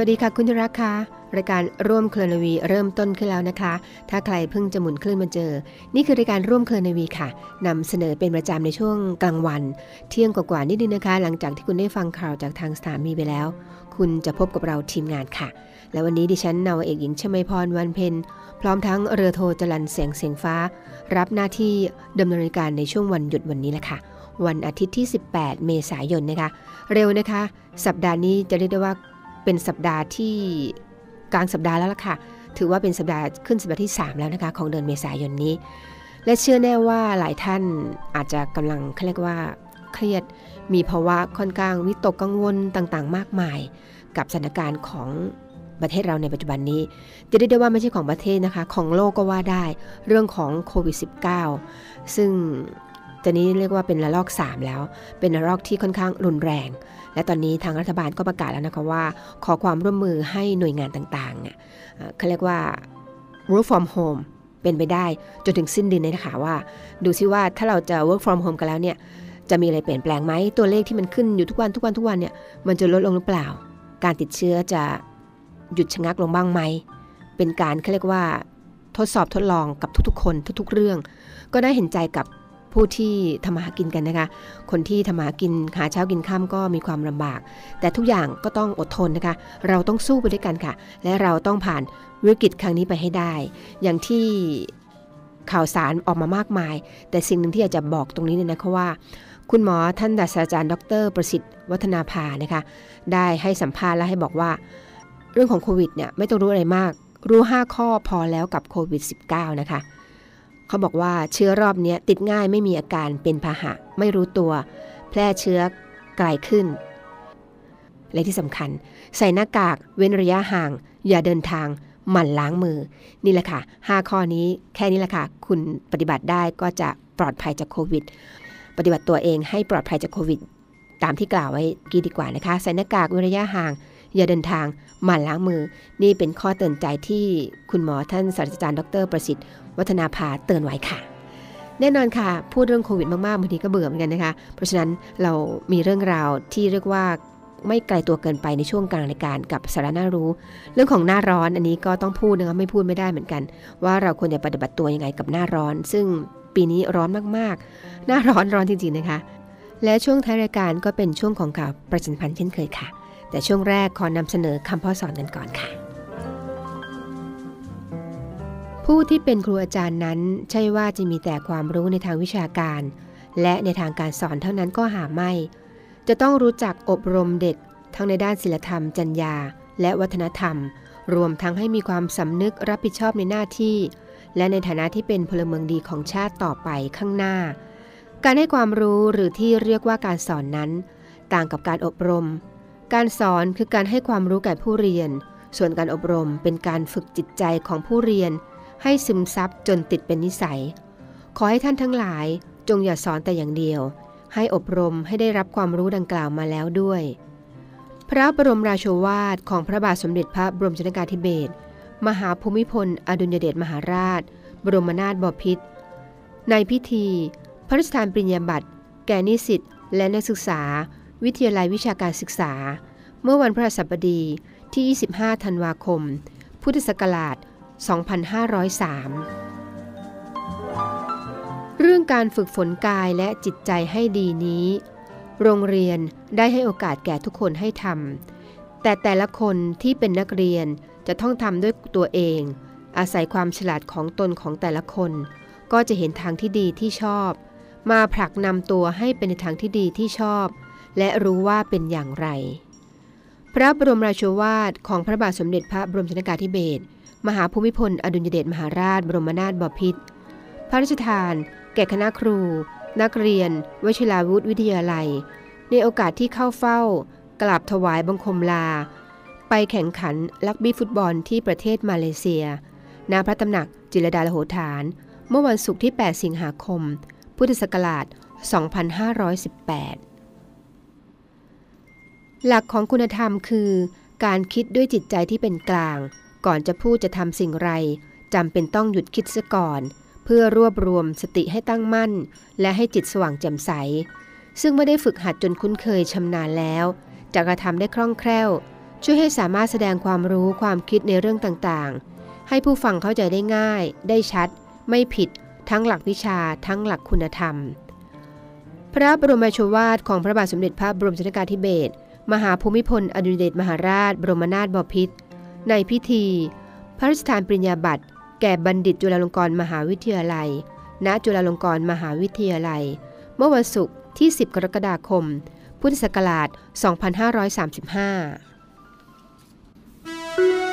วัสดีค่ะคุณที่รักค่ะรายการร่วมเคลนวีเริ่มต้นขึ้นแล้วนะคะ ถ้าใครเพิ่งจะหมุนคลื่นมาเจอ นี่คือรายการร่วมเคลนวีค่ะนำเสนอเป็นประจำในช่วงกลางวัน เที่ยงกว่าๆนิดนึงนะคะ หลังจากที่คุณได้ฟังข่าวจากทางสถานีไปแล้ว คุณจะพบกับเราทีมงานค่ะ และวันนี้ดิฉันนาวาเอกหญิงชมาพรวันเพ็ญพร้อมทั้งเรือโทจรันแสงเสียงฟ้า รับหน้าที่ดำเนินรายการในช่วงวันหยุดวันนี้แหละค่ะวันอาทิตย์ที่ 18 เมษายนนะคะ เร็วนะคะ สัปดาห์นี้จะเรียกได้ว่า เป็นสัปดาห์ที่กลางสัปดาห์แล้วล่ะค่ะ ถือว่าเป็นสัปดาห์ขึ้นสัปดาห์ที่ 3 แล้วนะคะของเดือนเมษายนนี้ และเชื่อแน่ว่าหลายท่านอาจจะกำลังเขาเรียกว่าเครียด มีภาวะค่อนข้างวิตกกังวลต่างๆ มากมาย กับสถานการณ์ของประเทศเราในปัจจุบันนี้ จะได้ได้ว่าไม่ใช่ของประเทศนะคะ ของโลกก็ว่าได้ เรื่องของโควิด -19 ซึ่ง ตอนนี้เรียกว่าเป็นระลอก 3 แล้ว เป็นระลอกที่ค่อนข้างรุนแรง และตอนนี้ทางรัฐบาลก็ประกาศแล้วนะคะว่า ขอความร่วมมือให้หน่วยงานต่างๆเขาเรียกว่า work from home เป็นไปได้จนถึงสิ้นเดือนนี้นะคะว่า ดูซิว่าถ้าเราจะ work from home กันแล้วเนี่ยจะมีอะไรเปลี่ยนแปลงไหมตัวเลขที่มันขึ้นอยู่ทุกวันทุกวันทุกวันเนี่ยมันจะลดลงหรือเปล่า การติดเชื้อจะหยุดชะงักลงบ้างไหมเป็นการเขาเรียกว่าทดสอบทดลองกับทุกๆ คนทุกๆ เรื่อง ก็ได้เห็นใจกับ ผู้ที่ทำมาหากินกันนะคะ คนที่ทำมาหากินหาเช้ากินข้ามก็มีความลำบาก แต่ทุกอย่างก็ต้องอดทนนะคะ เราต้องสู้ไปด้วยกันค่ะ และเราต้องผ่านวิกฤตครั้งนี้ไปให้ได้ อย่างที่ข่าวสารออกมามากมาย แต่สิ่งหนึ่งที่อยากจะบอกตรงนี้เนี่ยนะคะว่า คุณหมอท่านศาสตราจารย์ ดร ประสิทธิ์วัฒนาภานะคะ ได้ให้สัมภาษณ์และให้บอกว่า เรื่องของโควิดเนี่ยไม่ต้องรู้อะไรมาก รู้ 5 ข้อพอแล้วกับโควิด -19 นะคะ เขาบอกว่าเชื้อรอบนี้ติดง่ายไม่มีอาการเป็นพาหะ ไม่รู้ตัว แพร่เชื้อไกลขึ้น และที่สำคัญ ใส่หน้ากากเว้นระยะห่าง อย่าเดินทางหมั่นล้างมือ นี่แหละค่ะ 5 ข้อนี้แค่นี้แหละค่ะ คุณปฏิบัติได้ก็จะปลอดภัยจากโควิด ปฏิบัติตัวเองให้ปลอดภัยจากโควิด ตามที่กล่าวไว้กี้ดีกว่านะคะ ใส่หน้ากากเว้นระยะห่าง อย่าเดินทางหมั่นล้างมือ นี่เป็นข้อเตือนใจที่คุณหมอท่านศาสตราจารย์ดรประสิทธิ์ วัฒนาภาเตือนไว้ค่ะ แน่นอนค่ะ พูดเรื่องโควิดมากๆบางทีก็เบื่อเหมือนกันนะคะ เพราะฉะนั้นเรามีเรื่องราวที่เรียกว่าไม่ไกลตัวเกินไปในช่วงกลางรายการกับสาระน่ารู้ เรื่องของหน้าร้อนอันนี้ก็ต้องพูดนะคะไม่พูดไม่ได้เหมือนกัน ว่าเราควรจะปฏิบัติตัวยังไงกับหน้าร้อน ซึ่งปีนี้ร้อนมากๆ หน้าร้อนร้อนจริงๆนะคะ และช่วงท้ายรายการก็เป็นช่วงของข่าวประจันพันธ์เช่นเคยค่ะ แต่ช่วงแรกขอนำเสนอคำพ่อสอนกันก่อนค่ะ ผู้ที่เป็นครูอาจารย์นั้นใช่ว่าจะมีแต่ความรู้ในทางวิชาการ และในทางการสอนเท่านั้นก็หาไม่ จะต้องรู้จักอบรมเด็ก ทั้งในด้านศิลธรรมจรรยาและวัฒนธรรม รวมทั้งให้มีความสำนึกรับผิดชอบในหน้าที่ และในฐานะที่เป็นพลเมืองดีของชาติต่อไปข้างหน้า การให้ความรู้หรือที่เรียกว่าการสอนนั้น ต่างกับการอบรม การสอนคือการให้ความรู้แก่ผู้เรียน ส่วนการอบรมเป็นการฝึกจิตใจของผู้เรียน ให้ซึมซับจนติดเป็นนิสัย ขอให้ท่านทั้งหลายจงอย่าสอนแต่อย่างเดียว ให้อบรมให้ได้รับความรู้ดังกล่าวมาแล้วด้วย พระบรมราโชวาทของพระบาทสมเด็จพระบรมชนกาธิเบศรมหาภูมิพล อดุลยเดชมหาราช บรมนาถบพิตรในพิธี พระราชทานปริญญาบัตร แก่นิสิตและนักศึกษา วิทยาลัยวิชาการศึกษา เมื่อวันพฤหัสบดีที่ 25 ธันวาคม พุทธศักราช 2503 เรื่องการฝึกฝนกายและจิตใจให้ดีนี้ โรงเรียนได้ให้โอกาสแก่ทุกคนให้ทำ แต่แต่ละคนที่เป็นนักเรียนจะต้องทำด้วยตัวเอง อาศัยความฉลาดของตนของแต่ละคน ก็จะเห็นทางที่ดีที่ชอบ มาผลักนำตัวให้เป็นในทางที่ดีที่ชอบ และรู้ว่าเป็นอย่างไร พระบรมราชวาทของพระบาทสมเด็จพระบรมชนกาธิเบศร มหาภูมิพล อดุลยเดชมหาราช บรมนาถบพิตรพระราชทาน แก่คณะครู นักเรียนวชิราวุธวิทยาลัย ในโอกาสที่เข้าเฝ้ากราบถวายบังคมลา ไปแข่งขันลักบี้ฟุตบอลที่ประเทศมาเลเซีย ณ พระตำหนักจิรดาลโหฐาน เมื่อวันศุกร์ที่ 8 สิงหาคม พุทธศักราช 2518 หลักของคุณธรรมคือ การคิดด้วยจิตใจที่เป็นกลาง ก่อนจะพูดจะทำสิ่งไรจำเป็นต้องหยุดคิดซะก่อน เพื่อรวบรวมสติให้ตั้งมั่น และให้จิตสว่างแจ่มใส ซึ่งไม่ได้ฝึกหัดจนคุ้นเคยชำนาญแล้วจะกระทำได้คล่องแคล่ว ช่วยให้สามารถแสดงความรู้ความคิดในเรื่องต่างๆ ให้ผู้ฟังเข้าใจได้ง่าย ได้ชัด ไม่ผิด ทั้งหลักวิชา ทั้งหลักคุณธรรม พระบรมโชวาทของพระบาทสมเด็จพระบรมชนกาธิเบศรมหาภูมิพลอดุลยเดชมหาราช บรมนาถบพิตร ในพิธี พระราชทานปริญญาบัตรแก่บัณฑิตจุฬาลงกรณ์มหาวิทยาลัย ณ จุฬาลงกรณ์มหาวิทยาลัย เมื่อวันศุกร์ที่ 10 กรกฎาคม พุทธศักราช 2535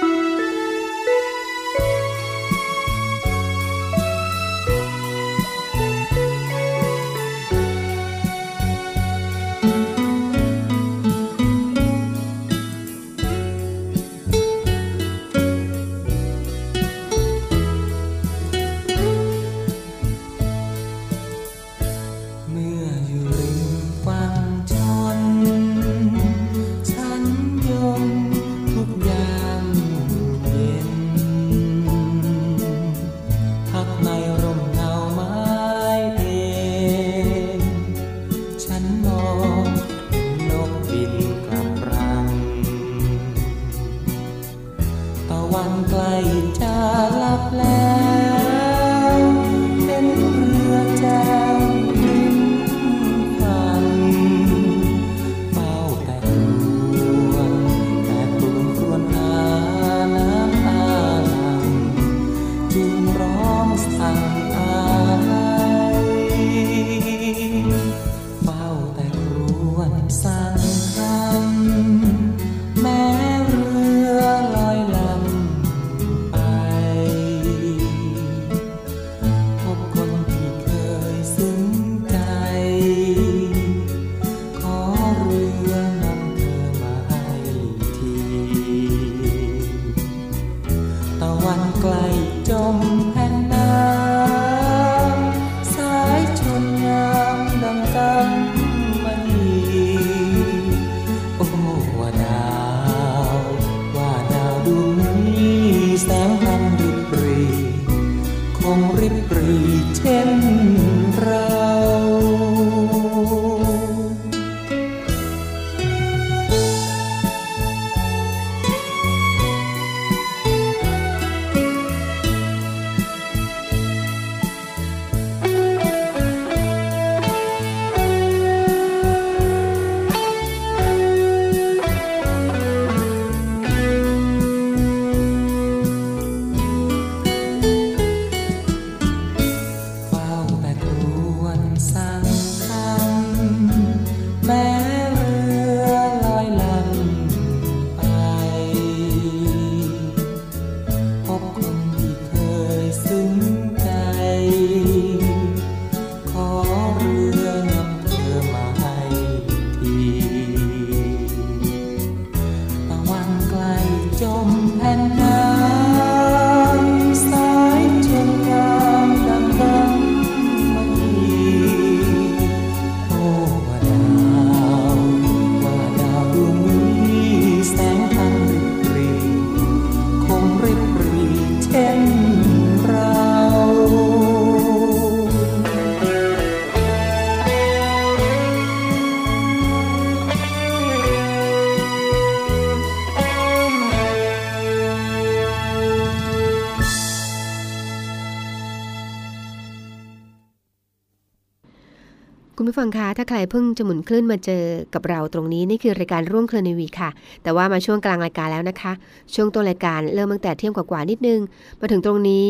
คุณผู้ฟังคะ ถ้าใครเพิ่งจะหมุนคลื่นมาเจอกับเราตรงนี้ นี่คือรายการร่วมเคลนวีค่ะ แต่ว่ามาช่วงกลางรายการแล้วนะคะ ช่วงต้นรายการเริ่มตั้งแต่เที่ยงกว่าๆนิดนึง มาถึงตรงนี้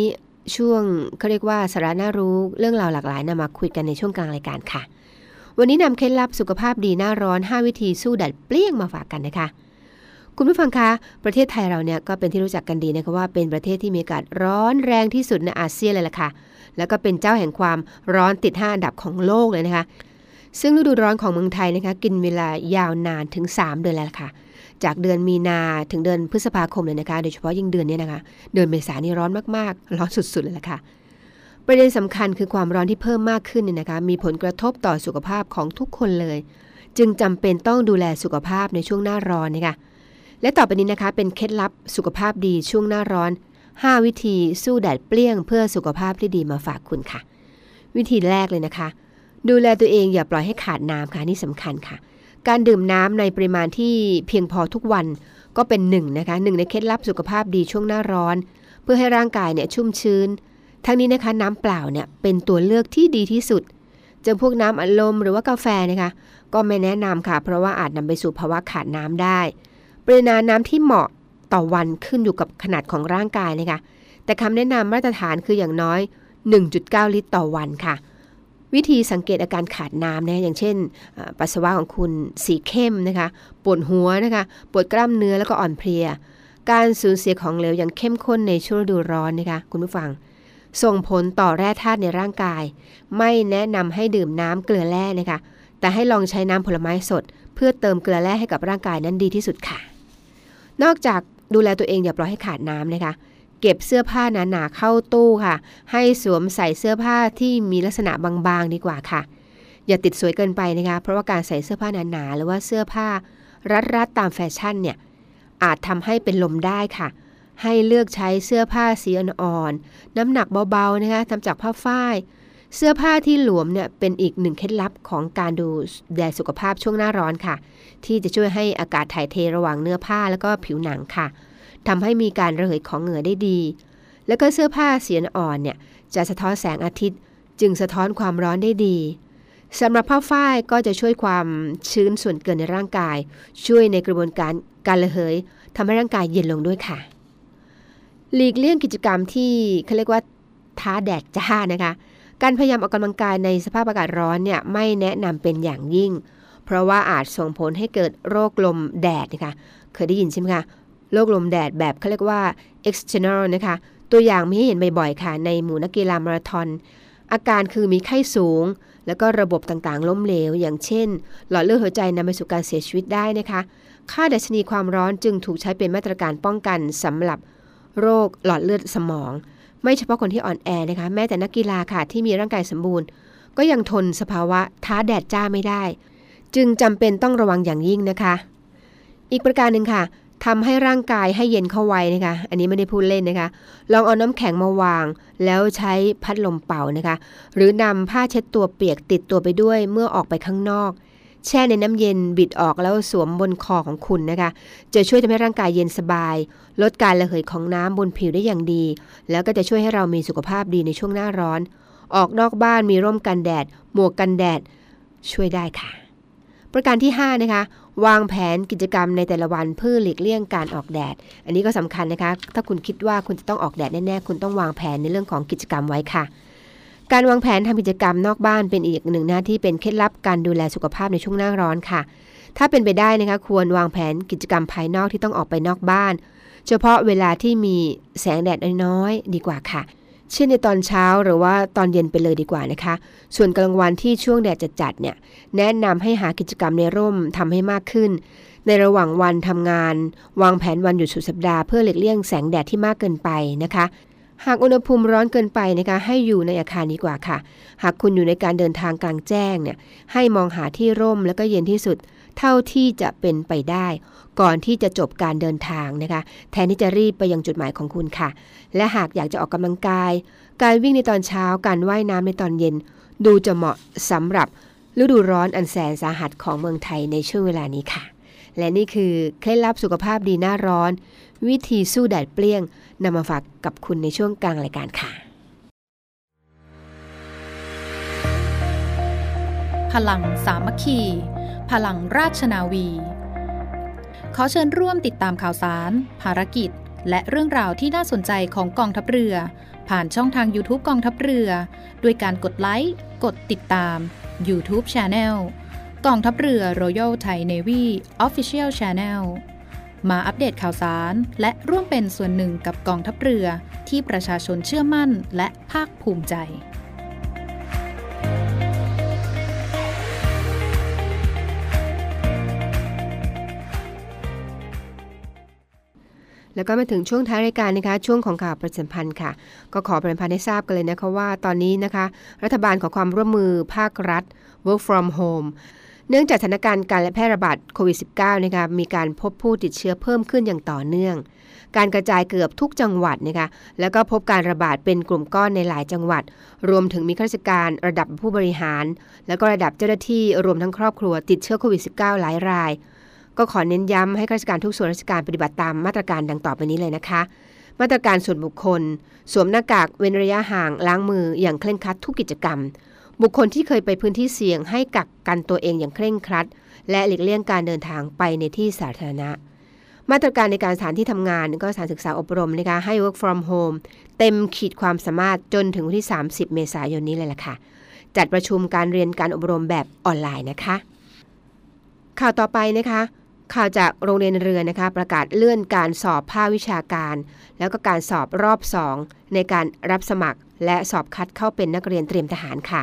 ช่วงเขาเรียกว่าสาระน่ารู้เรื่องราวหลากหลายนำมาคุยกันในช่วงกลางรายการค่ะ วันนี้นำเคล็ดลับสุขภาพดีหน้าร้อน 5 วิธีสู้แดดเปรี้ยงมาฝากกันนะคะ คุณผู้ฟังคะ ประเทศไทยเราเนี่ยก็เป็นที่รู้จักกันดีนะคะว่าเป็นประเทศที่มีอากาศร้อนแรงที่สุดในอาเซียนเลยล่ะค่ะ แล้วก็เป็นเจ้าแห่งความร้อนติด 5 อันดับของโลกเลยนะคะ ซึ่งฤดูร้อนของเมืองไทยนะคะกินเวลายาวนานถึง 3 เดือนแล้วล่ะค่ะ จากเดือนมีนาถึงเดือนพฤษภาคมเลยนะคะ โดยเฉพาะยิ่งเดือนนี้นะคะ เดือนเมษานี่ร้อนมากๆ ร้อนสุดๆเลยล่ะค่ะประเด็นสำคัญคือความร้อนที่เพิ่มมากขึ้นเนี่ยนะคะ มีผลกระทบต่อสุขภาพของทุกคนเลย จึงจำเป็นต้องดูแลสุขภาพในช่วงหน้าร้อนนะคะและต่อไปนี้นะคะเป็นเคล็ดลับสุขภาพดีช่วงหน้าร้อน 5 วิธีสู้แดดเปรี้ยงเพื่อสุขภาพที่ดีมาฝากคุณค่ะ วิธีแรกเลยนะคะ ดูแลตัวเองอย่าปล่อยให้ขาดน้ำค่ะนี่สำคัญค่ะ การดื่มน้ำในปริมาณที่เพียงพอทุกวันก็เป็นหนึ่งนะคะหนึ่งในเคล็ดลับสุขภาพดีช่วงหน้าร้อน เพื่อให้ร่างกายเนี่ยชุ่มชื้น ทั้งนี้นะคะน้ำเปล่าเนี่ยเป็นตัวเลือกที่ดีที่สุดจะพวกน้ำอัดลมหรือว่ากาแฟนะคะก็ไม่แนะนำค่ะ เพราะว่าอาจนำไปสู่ภาวะขาดน้ำได้ปริมาณน้ำที่เหมาะ ต่อวันขึ้นอยู่กับขนาดของร่างกายเนะคะแต่คำแนะนำมาตรฐานคืออย่างน้อย 1.9 ลิตรต่อวันค่ะ วิธีสังเกตอาการขาดน้ำนะอย่างเช่น ปัสสาวะของคุณสีเข้มนะคะ ปวดหัวนะคะ ปวดกล้ามเนื้อแล้วก็อ่อนเพลีย การสูญเสียของเหลวอย่างเข้มข้นในช่วงฤดูร้อนนะคะคุณผู้ฟัง ส่งผลต่อแร่ธาตุในร่างกาย ไม่แนะนำให้ดื่มน้ำเกลือแร่นะคะแต่ให้ลองใช้น้ำผลไม้สด เพื่อเติมเกลือแร่ให้กับร่างกายนั้นดีที่สุดค่ะ นอกจาก ดูแลตัวเองอย่าปล่อยให้ขาดน้ำนะคะ เก็บเสื้อผ้าหนาๆเข้าตู้ค่ะ ให้สวมใส่เสื้อผ้าที่มีลักษณะบางๆดีกว่าค่ะ อย่าติดสวยเกินไปนะคะ เพราะว่าการใส่เสื้อผ้าหนาๆหรือว่าเสื้อผ้า รัดๆตามแฟชั่นเนี่ยอาจทำให้เป็นลมได้ค่ะ ให้เลือกใช้เสื้อผ้าสีอ่อนๆน้ำหนักเบาๆนะคะทำจากผ้าฝ้าย เสื้อผ้าที่หลวมเนี่ยเป็นอีกหนึ่งเคล็ดลับของการดูแลสุขภาพช่วงหน้าร้อนค่ะ ที่จะช่วยให้อากาศถ่ายเทระหว่างเนื้อผ้าแล้วก็ผิวหนังค่ะทำให้มีการระเหยของเหงื่อได้ดี แล้วก็เสื้อผ้าสีอ่อนเนี่ยจะสะท้อนแสงอาทิตย์ จึงสะท้อนความร้อนได้ดีสำหรับผ้าฝ้ายก็จะช่วยความชื้นส่วนเกินในร่างกาย ช่วยในกระบวนการการระเหยทำให้ร่างกายเย็นลงด้วยค่ะ หลีกเลี่ยงกิจกรรมที่เขาเรียกว่าท้าแดดจ้านะคะ การพยายามออกกำลังกายในสภาพอากาศร้อนเนี่ยไม่แนะนำเป็นอย่างยิ่ง เพราะว่าอาจส่งผลให้เกิดโรคลมแดดนะคะเคยได้ยินใช่ไหมคะโรคลมแดดแบบเขาเรียกว่า external นะคะตัวอย่างมีให้เห็นบ่อยๆค่ะ ในหมู่นักกีฬามาราธอนอาการคือมีไข้สูง แล้วก็ระบบต่างๆ ล้มเหลว อย่างเช่น หลอดเลือดหัวใจนำไปสู่การเสียชีวิตได้นะคะค่าดัชนีความร้อนจึงถูกใช้เป็นมาตรการป้องกันสำหรับโรคหลอดเลือดสมอง ไม่เฉพาะคนที่อ่อนแอนะคะ แม้แต่นักกีฬาค่ะที่มีร่างกายสมบูรณ์ ก็ยังทนสภาวะท้าแดดจ้าไม่ได้ จึงจำเป็นต้องระวังอย่างยิ่งนะคะ อีกประการหนึ่งค่ะทำให้ร่างกายให้เย็นเข้าไว้นะคะ อันนี้ไม่ได้พูดเล่นนะคะ ลองเอาน้ำแข็งมาวาง แล้วใช้พัดลมเป่านะคะ หรือนำผ้าเช็ดตัวเปียกติดตัวไปด้วยเมื่อออกไปข้างนอก แช่ในน้ำเย็นบิดออกแล้วสวมบนคอของคุณนะคะ จะช่วยทำให้ร่างกายเย็นสบาย ลดการระเหยของน้ำบนผิวได้อย่างดี แล้วก็จะช่วยให้เรามีสุขภาพดีในช่วงหน้าร้อน ออกนอกบ้านมีร่มกันแดด หมวกกันแดด ช่วยได้ค่ะ ประการที่ 5 นะคะ วางแผนกิจกรรมในแต่ละวันเพื่อหลีกเลี่ยงการออกแดด อันนี้ก็สำคัญนะคะ ถ้าคุณคิดว่าคุณจะต้องออกแดดแน่ๆคุณต้องวางแผนในเรื่องของกิจกรรมไว้ค่ะ การวางแผนทำกิจกรรมนอกบ้านเป็นอีกหนึ่งหน้าที่เป็นเคล็ดลับการดูแลสุขภาพในช่วงหน้าร้อนค่ะ ถ้าเป็นไปได้นะคะควรวางแผนกิจกรรมภายนอกที่ต้องออกไปนอกบ้าน เฉพาะเวลาที่มีแสงแดดน้อยๆดีกว่าค่ะ เช่นในตอนเช้าหรือว่าตอนเย็นไปเลยดีกว่านะคะ ส่วนกลางวันที่ช่วงแดดจัดๆเนี่ยแนะนำให้หากิจกรรมในร่มทำให้มากขึ้น ในระหว่างวันทำงาน วางแผนวันหยุดสุดสัปดาห์เพื่อหลีกเลี่ยงแสงแดดที่มากเกินไปนะคะ หากอุณหภูมิร้อนเกินไปนะคะให้อยู่ในอาคารดีกว่าค่ะ หากคุณอยู่ในการเดินทางกลางแจ้งเนี่ยให้มองหาที่ร่มแล้วก็เย็นที่สุด เท่าที่จะเป็นไปได้ ก่อนที่จะจบการเดินทางนะคะ แทนที่จะรีบไปยังจุดหมายของคุณค่ะ และหากอยากจะออกกำลังกาย การวิ่งในตอนเช้าการว่ายน้ำในตอนเย็น ดูจะเหมาะสำหรับฤดูร้อนอันแสนสาหัสของเมืองไทยในช่วงเวลานี้ค่ะ และนี่คือเคล็ดลับสุขภาพดีหน้าร้อน วิธีสู้แดดเปรี้ยง นำมาฝากกับคุณในช่วงกลางรายการค่ะ พลังสามัคคี พลังราชนาวี ขอเชิญร่วมติดตามข่าวสาร ภารกิจ และเรื่องราวที่น่าสนใจของกองทัพเรือ ผ่านช่องทาง YouTube กองทัพเรือ ด้วยการกดไลค์ กดติดตาม YouTube Channel กองทัพเรือ Royal Thai Navy Official Channel มาอัปเดตข่าวสาร และร่วมเป็นส่วนหนึ่งกับกองทัพเรือที่ประชาชนเชื่อมั่นและภาคภูมิใจแล้วก็มาถึงช่วงท้ายรายการนะคะช่วงของข่าวประชาสัมพันธ์ค่ะ ก็ขอประชาสัมพันธ์ให้ทราบกันเลยนะคะว่าตอนนี้นะคะ รัฐบาลขอความร่วมมือภาครัฐ work from home เนื่องจากสถานการณ์การแพร่ระบาดโควิด -19 นะคะมีการพบผู้ติดเชื้อเพิ่มขึ้นอย่างต่อเนื่อง การกระจายเกือบทุกจังหวัดนะคะแล้วก็พบการระบาดเป็นกลุ่มก้อนในหลายจังหวัด รวมถึงมีข้าราชการระดับผู้บริหาร แล้วก็ระดับเจ้าหน้าที่รวมทั้งครอบครัวติดเชื้อโควิด -19 หลายราย ก็ขอเน้นย้ำให้ข้าราชการทุกส่วนราชการปฏิบัติตามมาตรการดังต่อไปนี้เลยนะคะมาตรการส่วนบุคคล สวมหน้ากากเว้นระยะห่างล้างมืออย่างเคร่งครัดทุกกิจกรรม บุคคลที่เคยไปพื้นที่เสี่ยงให้กักกันตัวเองอย่างเคร่งครัด และหลีกเลี่ยงการเดินทางไปในที่สาธารณะ มาตรการในการสถานที่ทำงานก็สถานศึกษาอบรมนะคะให้ work from home เต็มขีดความสามารถจนถึงวันที่ 30 เมษายนนี้เลยล่ะค่ะ จัดประชุมการเรียนการอบรมแบบออนไลน์นะคะ ข่าวต่อไปนะคะข่าวจากโรงเรียนเรือนะคะประกาศเลื่อนการสอบภาควิชาการ แล้วก็การสอบรอบ 2 ในการรับสมัคร และสอบคัดเข้าเป็นนักเรียนเตรียมทหารค่ะ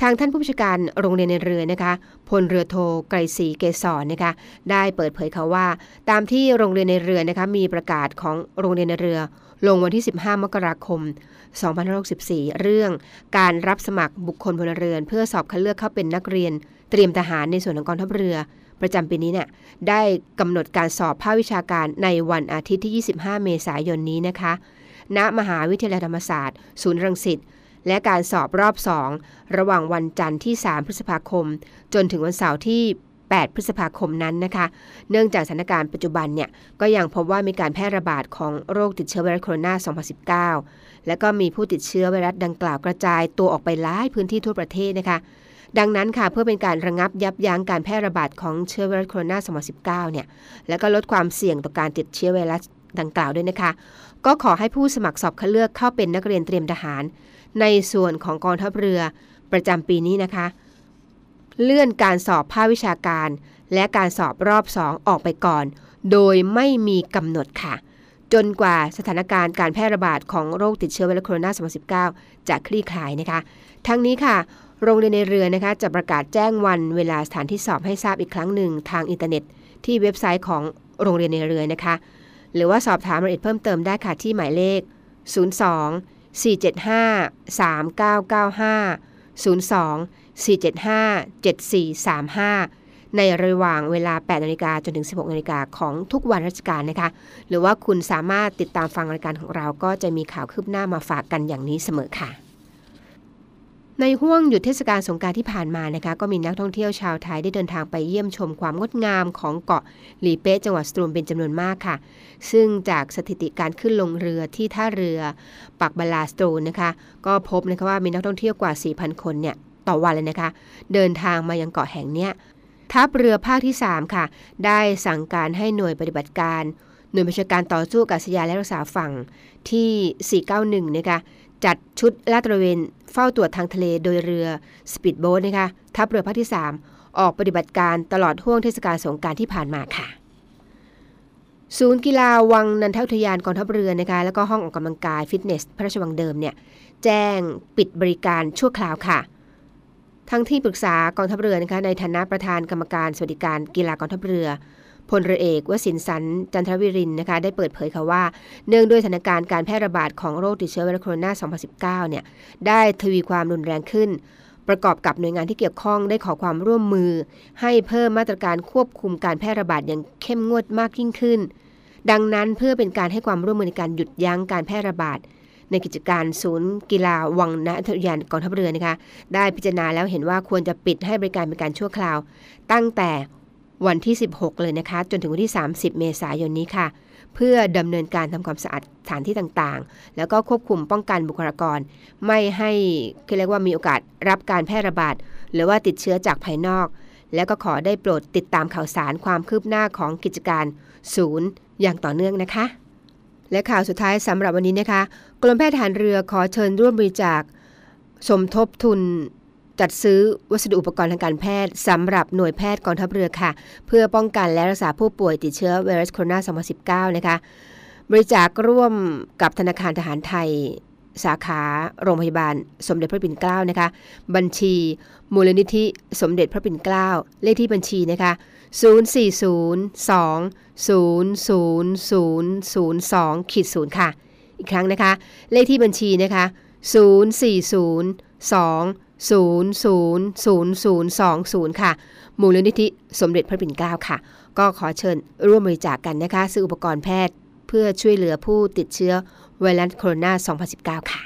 ทางท่านผู้บัญชาการโรงเรียนในเรือนะคะพลเรือโทไกรศรีเกษรนะคะได้เปิดเผยเขาว่า ตามที่โรงเรียนในเรือนะคะมีประกาศของโรงเรียนในเรือ ลงวันที่ 15 มกราคม 2564 เรื่องการรับสมัครบุคคลพลเรือน เพื่อสอบคัดเลือกเข้าเป็นนักเรียน เตรียมทหารในส่วนของกองทัพเรือ ประจำปีนี้เนี่ยได้กำหนดการสอบภาควิชาการในวันอาทิตย์ที่ 25 เมษายนนี้นะคะณมหาวิทยาลัยธรรมศาสตร์ ศูนย์รังสิต และการสอบรอบ 2 ระหว่างวันจันทร์ที่ 3 พฤษภาคม จนถึงวันเสาร์ที่ 8 พฤษภาคมนั้นนะคะ เนื่องจากสถานการณ์ปัจจุบันเนี่ย ก็ยังพบว่ามีการแพร่ระบาดของโรคติดเชื้อไวรัสโคโรนา 2019 และก็มีผู้ติดเชื้อไวรัสดังกล่าวกระจายตัวออกไปหลายพื้นที่ทั่วประเทศนะคะดังนั้นค่ะเพื่อเป็นการระงับยับยั้งการแพร่ระบาดของเชื้อไวรัสโคโรนา 2019 เนี่ย แล้วก็ลดความเสี่ยงต่อการติดเชื้อไวรัสดังกล่าวด้วยนะคะ ก็ขอให้ผู้สมัครสอบคัดเลือกเข้าเป็นนักเรียนเตรียมทหาร ในส่วนของกองทัพเรือประจำปีนี้นะคะ เลื่อนการสอบภาควิชาการ และการสอบรอบ2ออกไปก่อน โดยไม่มีกำหนดค่ะ จนกว่าสถานการณ์การแพร่ระบาดของโรคติดเชื้อไวรัสโคโรนา2019 จะคลี่คลายนะคะ ทั้งนี้ค่ะ โรงเรียนในเรือนะคะจะประกาศแจ้งวันเวลาสถานที่สอบให้ทราบอีกครั้งหนึ่งทางอินเทอร์เน็ต ที่เว็บไซต์ของโรงเรียนในเรือนะคะ หรือว่าสอบถามรายละเอียดเพิ่มเติมได้ค่ะที่หมายเลข 02 475 3995 02 475 7435 ในระหว่างเวลา 8นาฬิกาจนถึง 16นาฬิกาของทุกวันราชการนะคะ หรือว่าคุณสามารถติดตามฟังรายการของเราก็จะมีข่าวคืบหน้ามาฝากกันอย่างนี้เสมอค่ะ ในห่วงหยุดเทศกาลสงการที่ผ่านมานะคะก็มีนักท่องเที่ยวชาวไทยได้เดินทางไปเยี่ยมชมความงดงามของเกาะหลีเป๊ะจังหวัดสตูลเป็นจำนวนมากค่ะ ซึ่งจากสถิติการขึ้นลงเรือที่ท่าเรือปักบาลาสตูลนะคะก็พบนะคะว่ามีนักท่องเที่ยวกว่า 4,000 คนเนี่ยต่อวันเลยนะคะ เดินทางมายังเกาะแห่งเนี้ยทัพเรือภาคที่ 3 ค่ะ ได้สั่งการให้หน่วยปฏิบัติการ หน่วยบัญชาการต่อสู้อากาศยานและรักษาฝั่งที่ 491 นะคะ จัดชุดลาดตระเวนเฝ้าตรวจทางทะเลโดยเรือสปีดโบ๊ทนะคะทัพเรือภาคที่ 3 ออกปฏิบัติการตลอดห้วงเทศกาลสงกรานต์ที่ผ่านมาค่ะ ศูนย์กีฬาวังนันทอุทยานกองทัพเรือนะคะแล้วก็ห้องออกกำลังกายฟิตเนส พระราชวังเดิมเนี่ยแจ้งปิดบริการชั่วคราวค่ะทั้งที่ปรึกษากองทัพเรือนะคะในฐานะประธานกรรมการสวัสดิการกีฬากองทัพเรือ พลเรือเอกวสินสันจันทรวิรินนะคะได้เปิดเผยค่ะว่า เนื่องด้วยสถานการณ์การแพร่ระบาดของโรคติดเชื้อไวรัสโคโรนา2019 เนี่ยได้ทวีความรุนแรงขึ้น ประกอบกับหน่วยงานที่เกี่ยวข้องได้ขอความร่วมมือ ให้เพิ่มมาตรการควบคุมการแพร่ระบาดอย่างเข้มงวดมากยิ่งขึ้น ดังนั้นเพื่อเป็นการให้ความร่วมมือในการหยุดยั้งการแพร่ระบาดในกิจการศูนย์กีฬาวังณอุทยานกองทัพเรือนะคะได้พิจารณาแล้วเห็นว่าควรจะปิดให้บริการเป็นการชั่วคราว ตั้งแต่ วันที่ 16 เลยนะคะ จนถึงวันที่ 30 เมษายนนี้ค่ะ เพื่อดำเนินการทำความสะอาดสถานที่ต่างๆ แล้วก็ควบคุมป้องกันบุคลากร ไม่ให้เรียกว่ามีโอกาสรับการแพร่ระบาด หรือว่าติดเชื้อจากภายนอก แล้วก็ขอได้โปรดติดตามข่าวสารความคืบหน้าของกิจการศูนย์อย่างต่อเนื่องนะคะ และข่าวสุดท้ายสำหรับวันนี้นะคะ กรมแพทย์ทหารเรือขอเชิญร่วมบริจาคสมทบทุน จัดซื้อวัสดุอุปกรณ์ทางการแพทย์สำหรับหน่วยแพทย์กองทัพเรือค่ะ เพื่อป้องกันและรักษาผู้ป่วยติดเชื้อไวรัสโคโรนา 2019 นะคะบริจาคร่วมกับธนาคารทหารไทย สาขาโรงพยาบาล สมเด็จพระปิ่นเกล้านะคะ บัญชี มูลนิธิสมเด็จพระปิ่นเกล้าเลขที่บัญชีนะคะ 0402000002ขีดศูนย์ค่ะ อีกครั้งนะคะ เลขที่บัญชีนะคะ 040 2000020 ค่ะ มูลนิธิสมเด็จพระปิ่นเกล้าค่ะ ก็ขอเชิญร่วมบริจาคกกันนะคะ ซื้ออุปกรณ์แพทย์เพื่อช่วยเหลือผู้ติดเชื้อไวรัสโคโรนา 2019 ค่ะ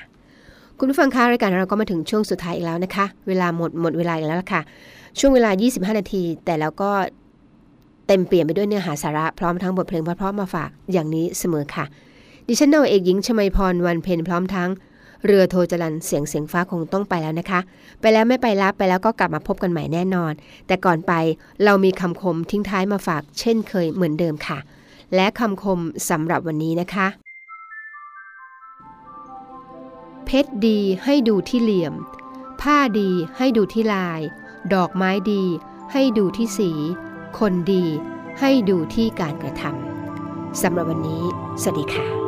คุณผู้ฟังคะรายการเราก็มาถึงช่วงสุดท้ายอีกแล้วนะคะ เวลาหมดหมดเวลาอีกแล้วล่ะค่ะ ช่วงเวลา 25 นาที แต่แล้วก็เต็มเปลี่ยนไปด้วยเนื้อหาสาระพร้อมทั้งบทเพลงเพราะๆมาฝากอย่างนี้เสมอค่ะ ดิฉันนาวเอกหญิงชมาพรวันเพ็ญพร้อมทั้ง เรือโทจรันเสียงเสียงฟ้าคงต้องไปแล้วนะคะ ไปแล้วไม่ไปรับไปแล้วก็กลับมาพบกันใหม่แน่นอน แต่ก่อนไปเรามีคำคมทิ้งท้ายมาฝากเช่นเคยเหมือนเดิมค่ะ และคำคมสำหรับวันนี้นะคะ เพชรดีให้ดูที่เหลี่ยม ผ้าดีให้ดูที่ลาย ดอกไม้ดี ให้ดูที่สี คนดี ให้ดูที่การกระทำสำหรับวันนี้ สวัสดีค่ะ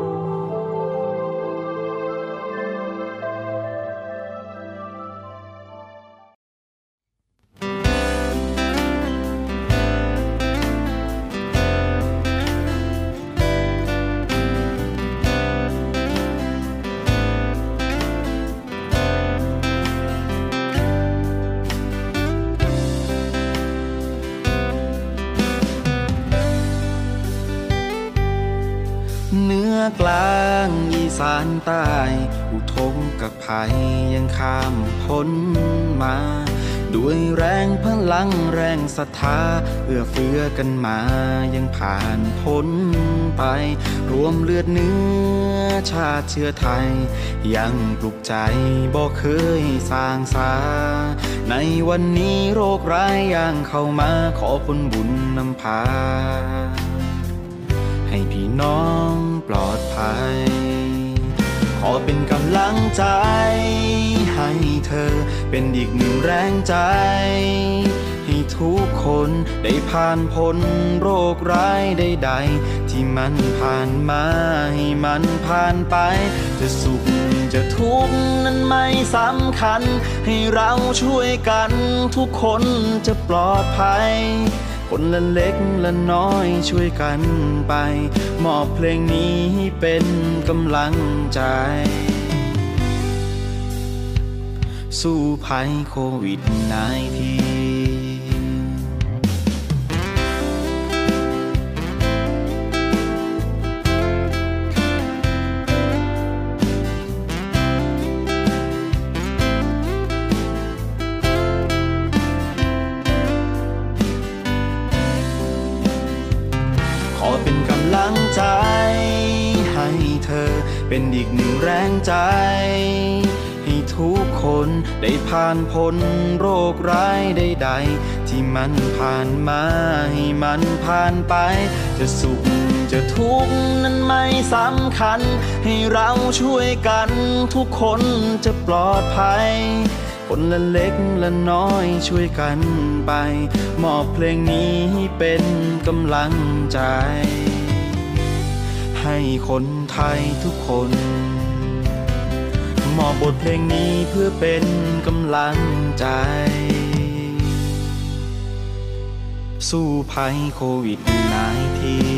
แรงพลังแรงศรัทธาเอื้อเฟื้อกันมายังผ่านพ้นไป รวมเลือดเนื้อชาติเชื้อไทย ยังปลุกใจบ่เคยสร้างสา ในวันนี้โรคร้ายย่างเข้ามาขอผลบุญนำพา ให้พี่น้องปลอดภัย อเป็นกำลังใจ ให้เธอเป็นอีกหนึ่งแรงใจ ให้ทุกคนได้ผ่านพ้นโรคร้ายใดๆที่มันผ่านมาให้มันผ่านไป จะสุขจะทุกข์นั้นไม่สำคัญ ให้เราช่วยกันทุกคนจะปลอดภัย คนละเล็กละน้อยช่วยกันไป มอบเพลงนี้เป็นกำลังใจ สู้ภัยโควิดนายที ได้ผ่านพ้นโรคร้ายใดๆที่มันผ่านมาให้มันผ่านไป จะสุขจะทุกข์นั้นไม่สำคัญ ให้เราช่วยกันทุกคนจะปลอดภัยคนละเล็กละน้อยช่วยกันไป มอบเพลงนี้เป็นกำลังใจ ให้คนไทยทุกคน มอบบทเพลงนี้เพื่อเป็นกำลังใจ สู้ภัยโควิด -19